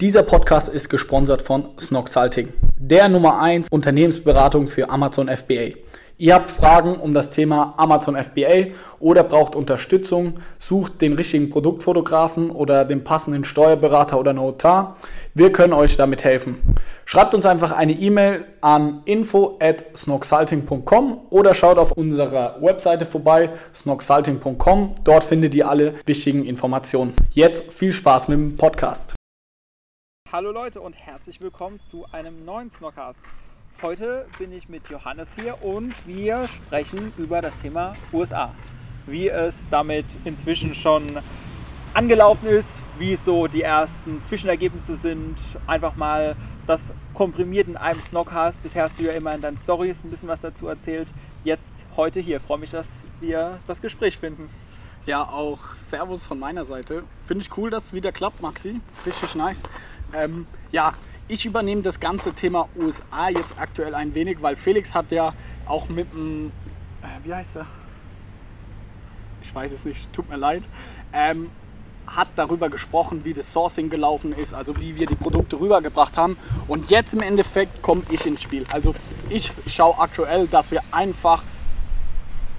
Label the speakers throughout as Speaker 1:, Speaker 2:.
Speaker 1: Dieser Podcast ist gesponsert von Snoxalting, der Nummer 1 Unternehmensberatung für Amazon FBA. Ihr habt Fragen um das Thema Amazon FBA oder braucht Unterstützung, sucht den richtigen Produktfotografen oder den passenden Steuerberater oder Notar. Wir können euch damit helfen. Schreibt uns einfach eine E-Mail an info at snoxalting.com oder schaut auf unserer Webseite vorbei, snoxalting.com. Dort findet ihr alle wichtigen Informationen. Jetzt viel Spaß mit dem Podcast.
Speaker 2: Hallo Leute und herzlich willkommen zu einem neuen Snockcast. Heute bin ich mit Johannes hier und wir sprechen über das Thema USA. Wie es damit inzwischen schon angelaufen ist, wie so die ersten Zwischenergebnisse sind. Einfach mal das komprimiert in einem Snockcast. Bisher hast du ja immer in deinen Stories ein bisschen was dazu erzählt. Jetzt heute hier. Freue mich, dass wir das Gespräch finden.
Speaker 1: Ja, auch Servus von meiner Seite. Finde ich cool, dass es wieder klappt, Maxi. Richtig nice. Ähm, ja, ich übernehme das ganze Thema USA jetzt aktuell ein wenig, weil Felix hat ja auch mit dem, äh, wie heißt er? Ich weiß es nicht, tut mir leid. Ähm, hat darüber gesprochen, wie das Sourcing gelaufen ist, also wie wir die Produkte rübergebracht haben. Und jetzt im Endeffekt komme ich ins Spiel. Also ich schaue aktuell, dass wir einfach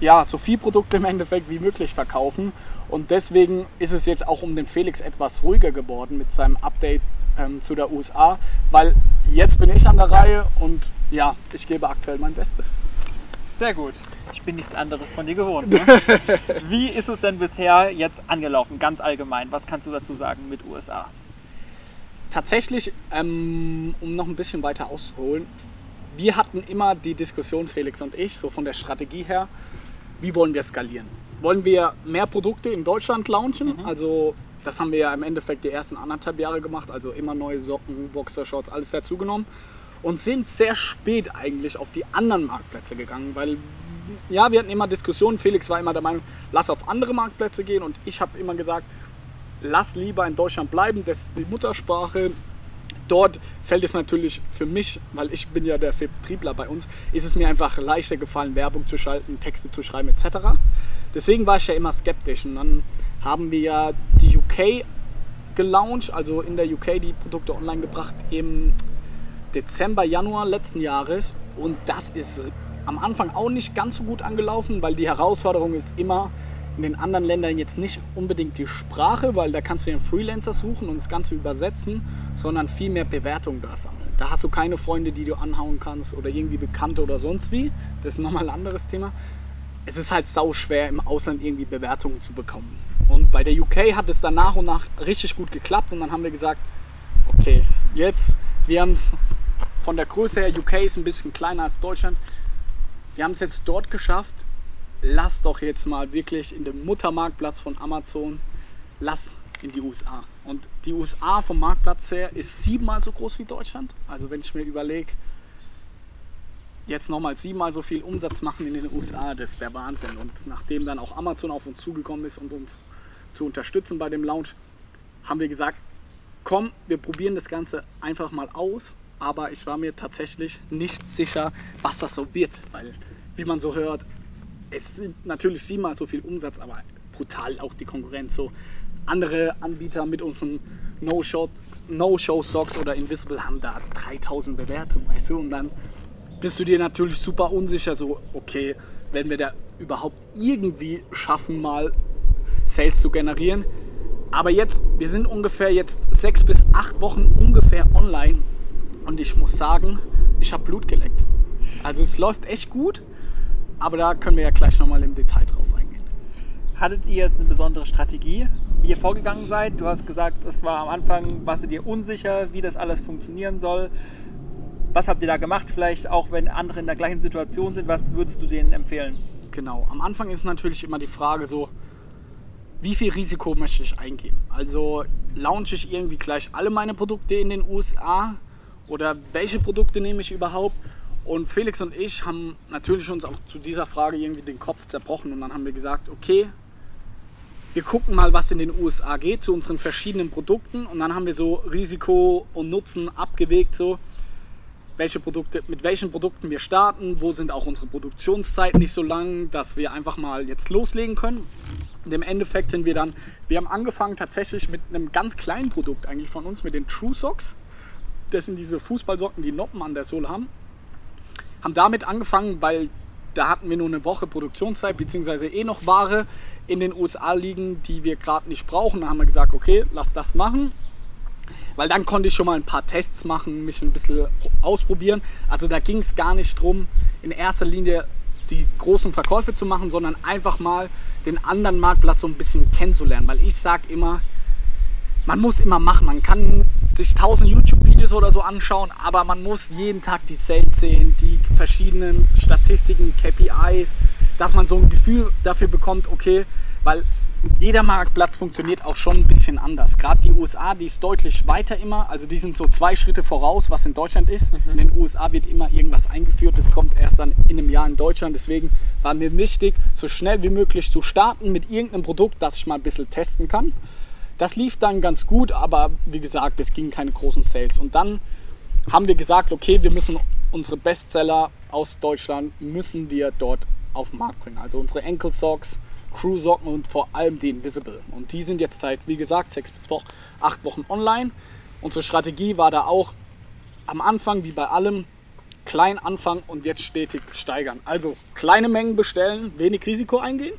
Speaker 1: ja, so viel Produkte im Endeffekt wie möglich verkaufen. Und deswegen ist es jetzt auch um den Felix etwas ruhiger geworden mit seinem Update ähm, zu der USA, weil jetzt bin ich an der Reihe und ja, ich gebe aktuell mein Bestes.
Speaker 2: Sehr gut. Ich bin nichts anderes von dir gewohnt. Ne? Wie ist es denn bisher jetzt angelaufen, ganz allgemein? Was kannst du dazu sagen mit USA?
Speaker 1: Tatsächlich, ähm, um noch ein bisschen weiter auszuholen, wir hatten immer die Diskussion, Felix und ich, so von der Strategie her, wie wollen wir skalieren? Wollen wir mehr Produkte in Deutschland launchen? Mhm. Also das haben wir ja im Endeffekt die ersten anderthalb Jahre gemacht, also immer neue Socken, Boxershorts, alles dazugenommen und sind sehr spät eigentlich auf die anderen Marktplätze gegangen, weil ja, wir hatten immer Diskussionen. Felix war immer der Meinung, lass auf andere Marktplätze gehen und ich habe immer gesagt, lass lieber in Deutschland bleiben, das ist die Muttersprache. Dort fällt es natürlich für mich, weil ich bin ja der Vertriebler bei uns, ist es mir einfach leichter gefallen, Werbung zu schalten, Texte zu schreiben etc. Deswegen war ich ja immer skeptisch und dann haben wir ja die UK gelauncht, also in der UK die Produkte online gebracht im Dezember, Januar letzten Jahres. Und das ist am Anfang auch nicht ganz so gut angelaufen, weil die Herausforderung ist immer in den anderen Ländern jetzt nicht unbedingt die Sprache, weil da kannst du den Freelancer suchen und das Ganze übersetzen, sondern viel mehr Bewertungen da sammeln. Da hast du keine Freunde, die du anhauen kannst oder irgendwie Bekannte oder sonst wie. Das ist nochmal ein anderes Thema. Es ist halt sau schwer im Ausland irgendwie Bewertungen zu bekommen. Und bei der UK hat es dann nach und nach richtig gut geklappt und dann haben wir gesagt, okay, jetzt, wir haben es von der Größe her, UK ist ein bisschen kleiner als Deutschland, wir haben es jetzt dort geschafft, lass doch jetzt mal wirklich in dem Muttermarktplatz von Amazon, lass in die USA. Und die USA vom Marktplatz her ist siebenmal so groß wie Deutschland. Also wenn ich mir überlege, jetzt nochmal siebenmal so viel Umsatz machen in den USA, das ist der Wahnsinn. Und nachdem dann auch Amazon auf uns zugekommen ist und uns zu unterstützen bei dem Launch, haben wir gesagt, komm, wir probieren das Ganze einfach mal aus. Aber ich war mir tatsächlich nicht sicher, was das so wird. Weil, wie man so hört, es sind natürlich siebenmal so viel Umsatz, aber brutal auch die Konkurrenz. So andere Anbieter mit unseren No-Show-Socks oder Invisible haben da 3000 Bewertungen, weißt du? Und dann bist du dir natürlich super unsicher, so, okay, werden wir da überhaupt irgendwie schaffen, mal Sales zu generieren. Aber jetzt, wir sind ungefähr jetzt sechs bis acht Wochen ungefähr online und ich muss sagen, ich habe Blut geleckt. Also es läuft echt gut, aber da können wir ja gleich nochmal im Detail drauf eingehen.
Speaker 2: Hattet ihr jetzt eine besondere Strategie, wie ihr vorgegangen seid? Du hast gesagt, es war am Anfang, warst du dir unsicher, wie das alles funktionieren soll. Was habt ihr da gemacht? Vielleicht auch, wenn andere in der gleichen Situation sind, was würdest du denen empfehlen?
Speaker 1: Genau, am Anfang ist natürlich immer die Frage so, wie viel Risiko möchte ich eingehen? Also launche ich irgendwie gleich alle meine Produkte in den USA oder welche Produkte nehme ich überhaupt? Und Felix und ich haben natürlich uns auch zu dieser Frage irgendwie den Kopf zerbrochen und dann haben wir gesagt, okay, wir gucken mal, was in den USA geht zu unseren verschiedenen Produkten und dann haben wir so Risiko und Nutzen abgewegt so. welche Produkte, mit welchen Produkten wir starten, wo sind auch unsere Produktionszeiten nicht so lang, dass wir einfach mal jetzt loslegen können. Und im Endeffekt sind wir dann, wir haben angefangen tatsächlich mit einem ganz kleinen Produkt eigentlich von uns, mit den True Socks. Das sind diese Fußballsocken, die Noppen an der Sohle haben. Haben damit angefangen, weil da hatten wir nur eine Woche Produktionszeit, beziehungsweise eh noch Ware in den USA liegen, die wir gerade nicht brauchen. Da haben wir gesagt, okay, lass das machen. Weil dann konnte ich schon mal ein paar Tests machen, mich ein bisschen ausprobieren. Also da ging es gar nicht darum, in erster Linie die großen Verkäufe zu machen, sondern einfach mal den anderen Marktplatz so ein bisschen kennenzulernen. Weil ich sage immer, man muss immer machen. Man kann sich tausend YouTube-Videos oder so anschauen, aber man muss jeden Tag die Sales sehen, die verschiedenen Statistiken, KPIs, dass man so ein Gefühl dafür bekommt, okay, weil jeder Marktplatz funktioniert auch schon ein bisschen anders. Gerade die USA, die ist deutlich weiter immer. Also die sind so zwei Schritte voraus, was in Deutschland ist. Mhm. In den USA wird immer irgendwas eingeführt. Das kommt erst dann in einem Jahr in Deutschland. Deswegen war mir wichtig, so schnell wie möglich zu starten mit irgendeinem Produkt, das ich mal ein bisschen testen kann. Das lief dann ganz gut, aber wie gesagt, es gingen keine großen Sales. Und dann haben wir gesagt, okay, wir müssen unsere Bestseller aus Deutschland müssen wir dort auf den Markt bringen. Also unsere Ankle Socks, Crew-Socken und vor allem die Invisible. Und die sind jetzt seit, wie gesagt, sechs bis acht Wochen online. Unsere Strategie war da auch am Anfang, wie bei allem, klein anfangen und jetzt stetig steigern. Also kleine Mengen bestellen, wenig Risiko eingehen,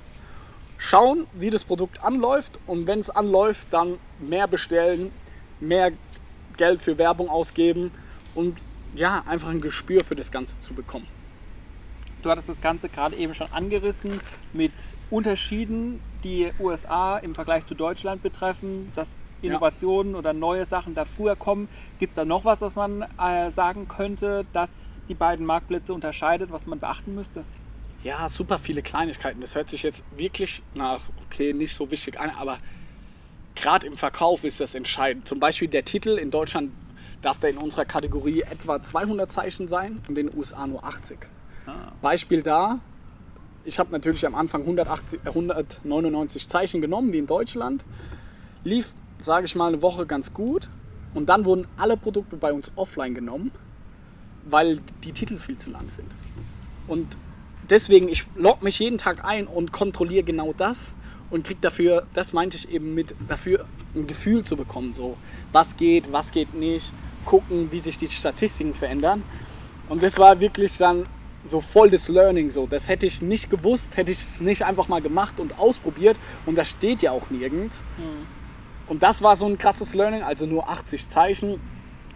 Speaker 1: schauen, wie das Produkt anläuft und wenn es anläuft, dann mehr bestellen, mehr Geld für Werbung ausgeben und ja, einfach ein Gespür für das Ganze zu bekommen.
Speaker 2: Du hattest das Ganze gerade eben schon angerissen mit Unterschieden, die USA im Vergleich zu Deutschland betreffen, dass Innovationen ja. oder neue Sachen da früher kommen. Gibt es da noch was, was man äh, sagen könnte, dass die beiden Marktplätze unterscheidet, was man beachten müsste?
Speaker 1: Ja, super viele Kleinigkeiten. Das hört sich jetzt wirklich nach, okay, nicht so wichtig an, aber gerade im Verkauf ist das entscheidend. Zum Beispiel der Titel in Deutschland darf der in unserer Kategorie etwa 200 Zeichen sein und in den USA nur 80. Beispiel da, ich habe natürlich am Anfang 180, 199 Zeichen genommen, wie in Deutschland. Lief, sage ich mal, eine Woche ganz gut. Und dann wurden alle Produkte bei uns offline genommen, weil die Titel viel zu lang sind. Und deswegen, ich logge mich jeden Tag ein und kontrolliere genau das und kriege dafür, das meinte ich eben mit, dafür ein Gefühl zu bekommen. So, was geht, was geht nicht, gucken, wie sich die Statistiken verändern. Und das war wirklich dann so voll das Learning so. Das hätte ich nicht gewusst, hätte ich es nicht einfach mal gemacht und ausprobiert und das steht ja auch nirgends. Mhm. Und das war so ein krasses Learning, also nur 80 Zeichen.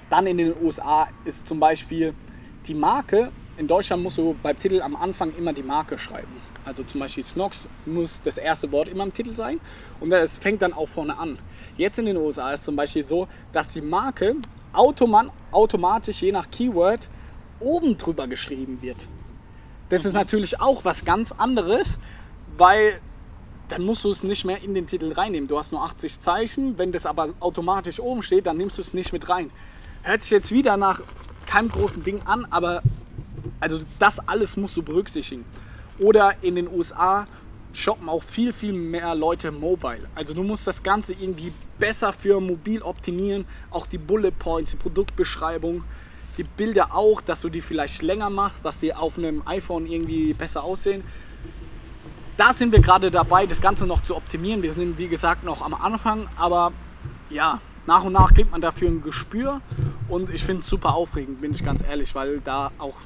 Speaker 1: Dann in den USA ist zum Beispiel die Marke, in Deutschland musst du beim Titel am Anfang immer die Marke schreiben. Also zum Beispiel Snox muss das erste Wort immer im Titel sein und es fängt dann auch vorne an. Jetzt in den USA ist zum Beispiel so, dass die Marke automatisch je nach Keyword oben drüber geschrieben wird. Das ist natürlich auch was ganz anderes, weil dann musst du es nicht mehr in den Titel reinnehmen. Du hast nur 80 Zeichen, wenn das aber automatisch oben steht, dann nimmst du es nicht mit rein. Hört sich jetzt wieder nach keinem großen Ding an, aber also das alles musst du berücksichtigen. Oder in den USA shoppen auch viel, viel mehr Leute mobile. Also du musst das Ganze irgendwie besser für mobil optimieren. Auch die Bullet Points, die Produktbeschreibung die Bilder auch, dass du die vielleicht länger machst, dass sie auf einem iPhone irgendwie besser aussehen. Da sind wir gerade dabei, das Ganze noch zu optimieren. Wir sind, wie gesagt, noch am Anfang, aber ja, nach und nach kriegt man dafür ein Gespür und ich finde es super aufregend, bin ich ganz ehrlich, weil da auch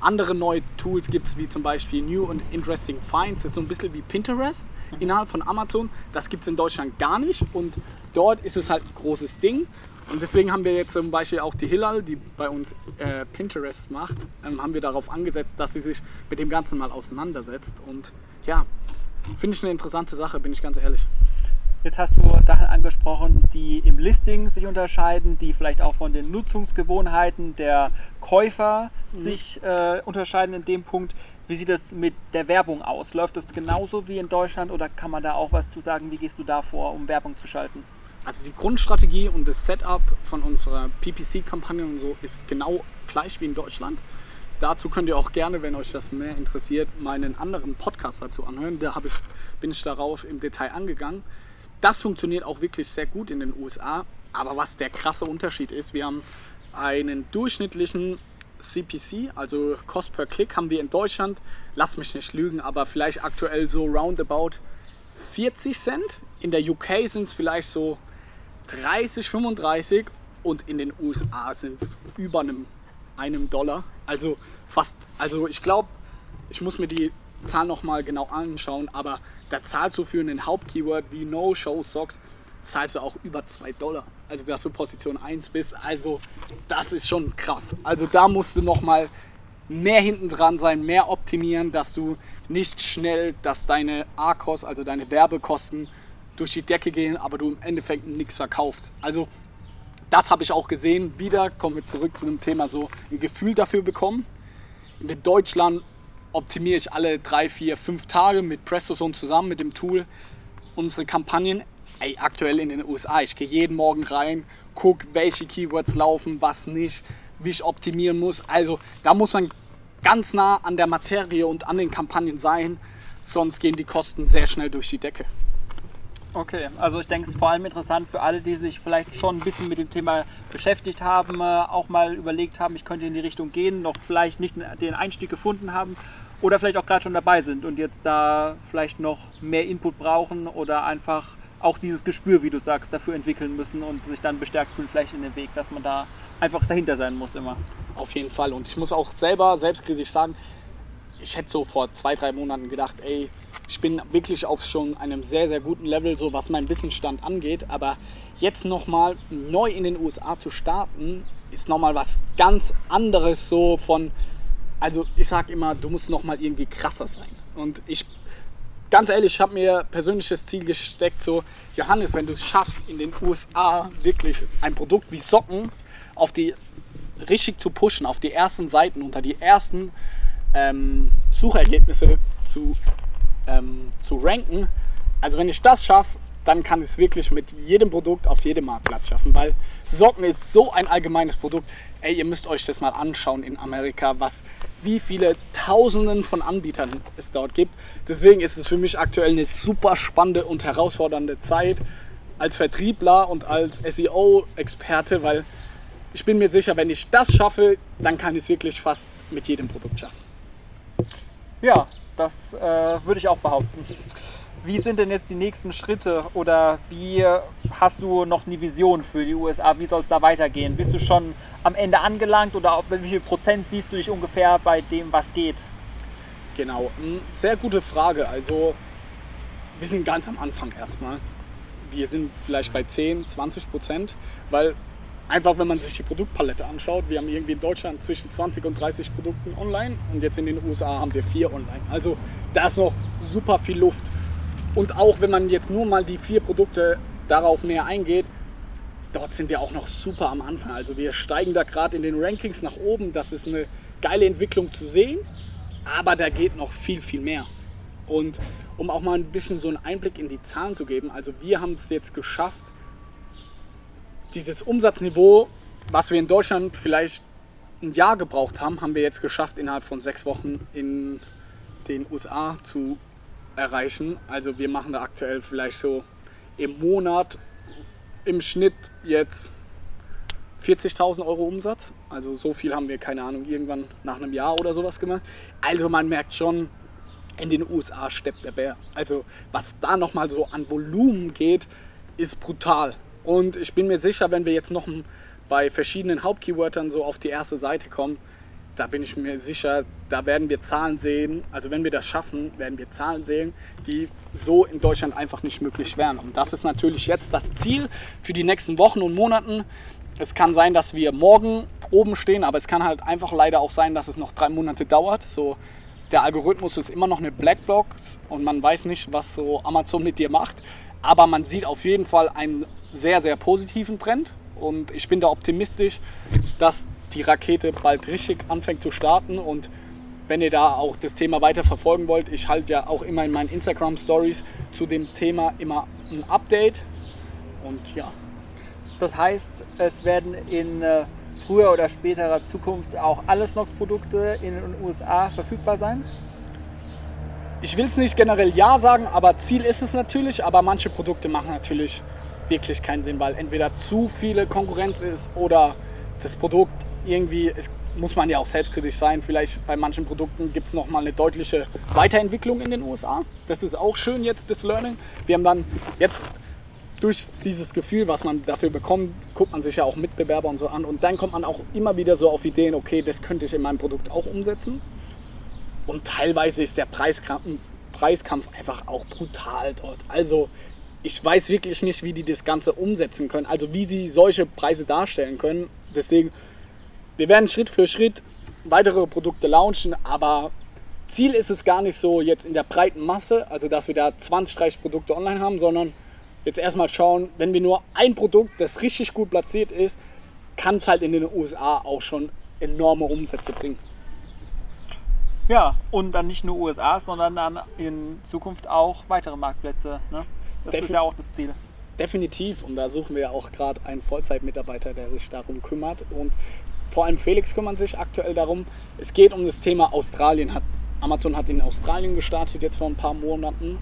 Speaker 1: andere neue Tools gibt, wie zum Beispiel New and Interesting Finds. Das ist so ein bisschen wie Pinterest innerhalb von Amazon. Das gibt es in Deutschland gar nicht und dort ist es halt ein großes Ding. Und deswegen haben wir jetzt zum Beispiel auch die Hillal, die bei uns äh, Pinterest macht, ähm, haben wir darauf angesetzt, dass sie sich mit dem Ganzen mal auseinandersetzt. Und ja, finde ich eine interessante Sache, bin ich ganz ehrlich.
Speaker 2: Jetzt hast du Sachen angesprochen, die im Listing sich unterscheiden, die vielleicht auch von den Nutzungsgewohnheiten der Käufer mhm. sich äh, unterscheiden in dem Punkt. Wie sieht es mit der Werbung aus? Läuft das genauso wie in Deutschland oder kann man da auch was zu sagen? Wie gehst du da vor, um Werbung zu schalten?
Speaker 1: Also die Grundstrategie und das Setup von unserer PPC-Kampagne und so ist genau gleich wie in Deutschland. Dazu könnt ihr auch gerne, wenn euch das mehr interessiert, meinen anderen Podcast dazu anhören. Da ich, bin ich darauf im Detail angegangen. Das funktioniert auch wirklich sehr gut in den USA. Aber was der krasse Unterschied ist, wir haben einen durchschnittlichen CPC, also Cost per Click, haben wir in Deutschland, lass mich nicht lügen, aber vielleicht aktuell so roundabout 40 Cent. In der UK sind es vielleicht so 30, 35 und in den USA sind es über einem, einem Dollar. Also fast, also ich glaube, ich muss mir die Zahl nochmal genau anschauen, aber da zahlst du für einen Hauptkeyword wie No-Show-Socks, zahlst du auch über 2 Dollar. Also dass du Position 1 bist. Also das ist schon krass. Also da musst du nochmal mehr hinten dran sein, mehr optimieren, dass du nicht schnell, dass deine ARCOS, also deine Werbekosten durch die Decke gehen, aber du im Endeffekt nichts verkaufst. Also das habe ich auch gesehen. Wieder kommen wir zurück zu dem Thema so ein Gefühl dafür bekommen. In Deutschland optimiere ich alle drei, vier, fünf Tage mit PrestoZone zusammen mit dem Tool unsere Kampagnen. Ey, aktuell in den USA, ich gehe jeden Morgen rein, gucke, welche Keywords laufen, was nicht, wie ich optimieren muss. Also da muss man ganz nah an der Materie und an den Kampagnen sein, sonst gehen die Kosten sehr schnell durch die Decke.
Speaker 2: Okay, also ich denke, es ist vor allem interessant für alle, die sich vielleicht schon ein bisschen mit dem Thema beschäftigt haben, äh, auch mal überlegt haben, ich könnte in die Richtung gehen, noch vielleicht nicht den Einstieg gefunden haben oder vielleicht auch gerade schon dabei sind und jetzt da vielleicht noch mehr Input brauchen oder einfach auch dieses Gespür, wie du sagst, dafür entwickeln müssen und sich dann bestärkt fühlen, vielleicht in dem Weg, dass man da einfach dahinter sein muss immer.
Speaker 1: Auf jeden Fall. Und ich muss auch selber selbstkritisch sagen, ich hätte so vor zwei, drei Monaten gedacht, ey, ich bin wirklich auf schon einem sehr, sehr guten Level, so was mein Wissensstand angeht. Aber jetzt nochmal neu in den USA zu starten, ist nochmal was ganz anderes so von, also ich sag immer, du musst nochmal irgendwie krasser sein. Und ich, ganz ehrlich, ich habe mir persönliches Ziel gesteckt, so, Johannes, wenn du es schaffst, in den USA wirklich ein Produkt wie Socken auf die richtig zu pushen, auf die ersten Seiten, unter die ersten ähm, Suchergebnisse zu, ähm, zu ranken. Also wenn ich das schaffe, dann kann ich es wirklich mit jedem Produkt auf jedem Marktplatz schaffen, weil Socken ist so ein allgemeines Produkt. Ey, ihr müsst euch das mal anschauen in Amerika, was, wie viele Tausenden von Anbietern es dort gibt. Deswegen ist es für mich aktuell eine super spannende und herausfordernde Zeit als Vertriebler und als SEO-Experte, weil ich bin mir sicher, wenn ich das schaffe, dann kann ich es wirklich fast mit jedem Produkt schaffen.
Speaker 2: Ja, das äh, würde ich auch behaupten. Wie sind denn jetzt die nächsten Schritte oder wie hast du noch eine Vision für die USA? Wie soll es da weitergehen? Bist du schon am Ende angelangt oder bei wie viel Prozent siehst du dich ungefähr bei dem, was geht?
Speaker 1: Genau, sehr gute Frage. Also wir sind ganz am Anfang erstmal. Wir sind vielleicht bei 10, 20 Prozent, weil Einfach, wenn man sich die Produktpalette anschaut, wir haben irgendwie in Deutschland zwischen 20 und 30 Produkten online und jetzt in den USA haben wir vier online. Also da ist noch super viel Luft. Und auch wenn man jetzt nur mal die vier Produkte darauf näher eingeht, dort sind wir auch noch super am Anfang. Also wir steigen da gerade in den Rankings nach oben. Das ist eine geile Entwicklung zu sehen, aber da geht noch viel, viel mehr. Und um auch mal ein bisschen so einen Einblick in die Zahlen zu geben, also wir haben es jetzt geschafft, dieses Umsatzniveau, was wir in Deutschland vielleicht ein Jahr gebraucht haben, haben wir jetzt geschafft, innerhalb von sechs Wochen in den USA zu erreichen. Also wir machen da aktuell vielleicht so im Monat im Schnitt jetzt 40.000 Euro Umsatz. Also so viel haben wir, keine Ahnung, irgendwann nach einem Jahr oder sowas gemacht. Also man merkt schon, in den USA steppt der Bär. Also was da nochmal so an Volumen geht, ist brutal. Und ich bin mir sicher, wenn wir jetzt noch bei verschiedenen Hauptkeywörtern so auf die erste Seite kommen, da bin ich mir sicher, da werden wir Zahlen sehen. Also wenn wir das schaffen, werden wir Zahlen sehen, die so in Deutschland einfach nicht möglich wären. Und das ist natürlich jetzt das Ziel für die nächsten Wochen und Monaten. Es kann sein, dass wir morgen oben stehen, aber es kann halt einfach leider auch sein, dass es noch drei Monate dauert. So, der Algorithmus ist immer noch eine Blackbox und man weiß nicht, was so Amazon mit dir macht. Aber man sieht auf jeden Fall einen sehr, sehr positiven Trend und ich bin da optimistisch, dass die Rakete bald richtig anfängt zu starten und wenn ihr da auch das Thema weiter verfolgen wollt, ich halte ja auch immer in meinen Instagram Stories zu dem Thema immer ein Update und ja.
Speaker 2: Das heißt, es werden in äh, früher oder späterer Zukunft auch alle Snox-Produkte in den USA verfügbar sein?
Speaker 1: Ich will es nicht generell ja sagen, aber Ziel ist es natürlich, aber manche Produkte machen natürlich wirklich keinen Sinn, weil entweder zu viele Konkurrenz ist oder das Produkt irgendwie, es muss man ja auch selbstkritisch sein. Vielleicht bei manchen Produkten gibt es nochmal eine deutliche Weiterentwicklung in den USA. Das ist auch schön jetzt, das Learning. Wir haben dann jetzt durch dieses Gefühl, was man dafür bekommt, guckt man sich ja auch Mitbewerber und so an. Und dann kommt man auch immer wieder so auf Ideen, okay, das könnte ich in meinem Produkt auch umsetzen. Und teilweise ist der Preiskampf, Preiskampf einfach auch brutal dort. Also ich weiß wirklich nicht, wie die das Ganze umsetzen können. Also wie sie solche Preise darstellen können. Deswegen, wir werden Schritt für Schritt weitere Produkte launchen, aber Ziel ist es gar nicht so jetzt in der breiten Masse, also dass wir da 20, 30 Produkte online haben, sondern jetzt erstmal schauen, wenn wir nur ein Produkt, das richtig gut platziert ist, kann es halt in den USA auch schon enorme Umsätze bringen.
Speaker 2: Ja, und dann nicht nur USA, sondern dann in Zukunft auch weitere Marktplätze. Ne? Das Defin ist ja auch das Ziel.
Speaker 1: Definitiv. Und da suchen wir ja auch gerade einen Vollzeitmitarbeiter, der sich darum kümmert. Und vor allem Felix kümmert sich aktuell darum. Es geht um das Thema Australien. Hat, Amazon hat in Australien gestartet, jetzt vor ein paar Monaten.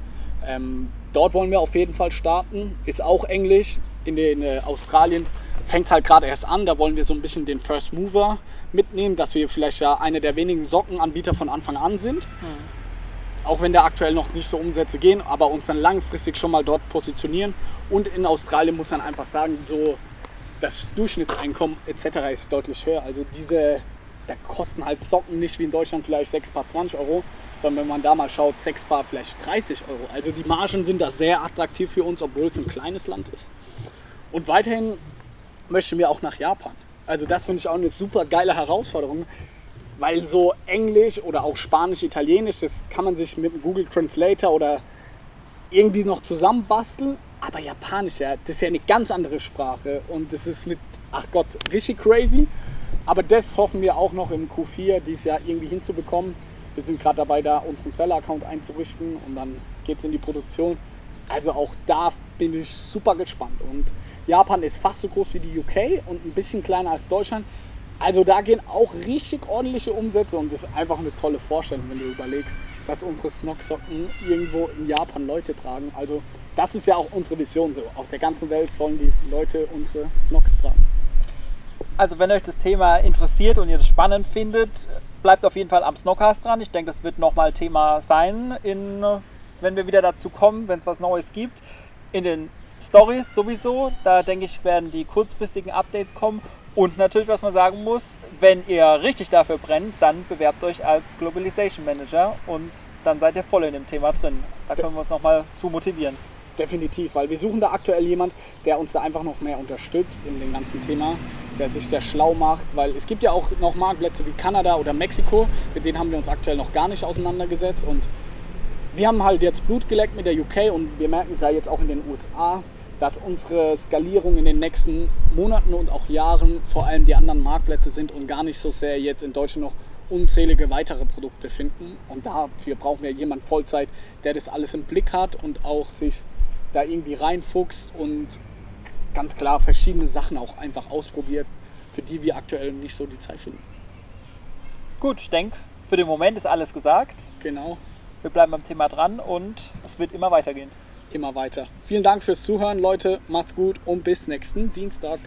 Speaker 1: Ähm, dort wollen wir auf jeden Fall starten. Ist auch Englisch. In, den, äh, Australien fängt es halt gerade erst an. Da wollen wir so ein bisschen den First Mover mitnehmen, dass wir vielleicht ja einer der wenigen Sockenanbieter von Anfang an sind. Mhm auch wenn da aktuell noch nicht so Umsätze gehen, aber uns dann langfristig schon mal dort positionieren. Und in Australien muss man einfach sagen, so das Durchschnittseinkommen etc. ist deutlich höher. Also diese, da kosten halt Socken nicht wie in Deutschland vielleicht 6 Paar 20 Euro, sondern wenn man da mal schaut, 6 Paar vielleicht 30 Euro. Also die Margen sind da sehr attraktiv für uns, obwohl es ein kleines Land ist. Und weiterhin möchten wir auch nach Japan. Also das finde ich auch eine super geile Herausforderung, weil so Englisch oder auch Spanisch, Italienisch, das kann man sich mit Google Translator oder irgendwie noch zusammenbasteln. Aber Japanisch, ja, das ist ja eine ganz andere Sprache und das ist mit, ach Gott, richtig crazy. Aber das hoffen wir auch noch im Q4 dieses Jahr irgendwie hinzubekommen. Wir sind gerade dabei, da unseren Seller-Account einzurichten und dann geht es in die Produktion. Also auch da bin ich super gespannt. Und Japan ist fast so groß wie die UK und ein bisschen kleiner als Deutschland. Also da gehen auch richtig ordentliche Umsätze und das ist einfach eine tolle Vorstellung, wenn du überlegst, dass unsere Snock-Socken irgendwo in Japan Leute tragen. Also das ist ja auch unsere Vision so. Auf der ganzen Welt sollen die Leute unsere Snocks tragen.
Speaker 2: Also wenn euch das Thema interessiert und ihr das spannend findet, bleibt auf jeden Fall am Snockcast dran. Ich denke, das wird nochmal Thema sein, in, wenn wir wieder dazu kommen, wenn es was Neues gibt. In den Stories sowieso, da denke ich, werden die kurzfristigen Updates kommen und natürlich, was man sagen muss, wenn ihr richtig dafür brennt, dann bewerbt euch als Globalization Manager und dann seid ihr voll in dem Thema drin. Da können wir uns nochmal zu motivieren.
Speaker 1: Definitiv, weil wir suchen da aktuell jemand, der uns da einfach noch mehr unterstützt in dem ganzen Thema, der sich da schlau macht, weil es gibt ja auch noch Marktplätze wie Kanada oder Mexiko, mit denen haben wir uns aktuell noch gar nicht auseinandergesetzt und wir haben halt jetzt Blut geleckt mit der UK und wir merken es ja jetzt auch in den USA, dass unsere Skalierung in den nächsten Monaten und auch Jahren vor allem die anderen Marktplätze sind und gar nicht so sehr jetzt in Deutschland noch unzählige weitere Produkte finden. Und dafür brauchen wir jemanden Vollzeit, der das alles im Blick hat und auch sich da irgendwie reinfuchst und ganz klar verschiedene Sachen auch einfach ausprobiert, für die wir aktuell nicht so die Zeit finden.
Speaker 2: Gut, ich denke, für den Moment ist alles gesagt.
Speaker 1: Genau.
Speaker 2: Wir bleiben beim Thema dran und es wird immer weitergehen
Speaker 1: immer weiter. Vielen Dank fürs Zuhören, Leute. Macht's gut und bis nächsten Dienstag.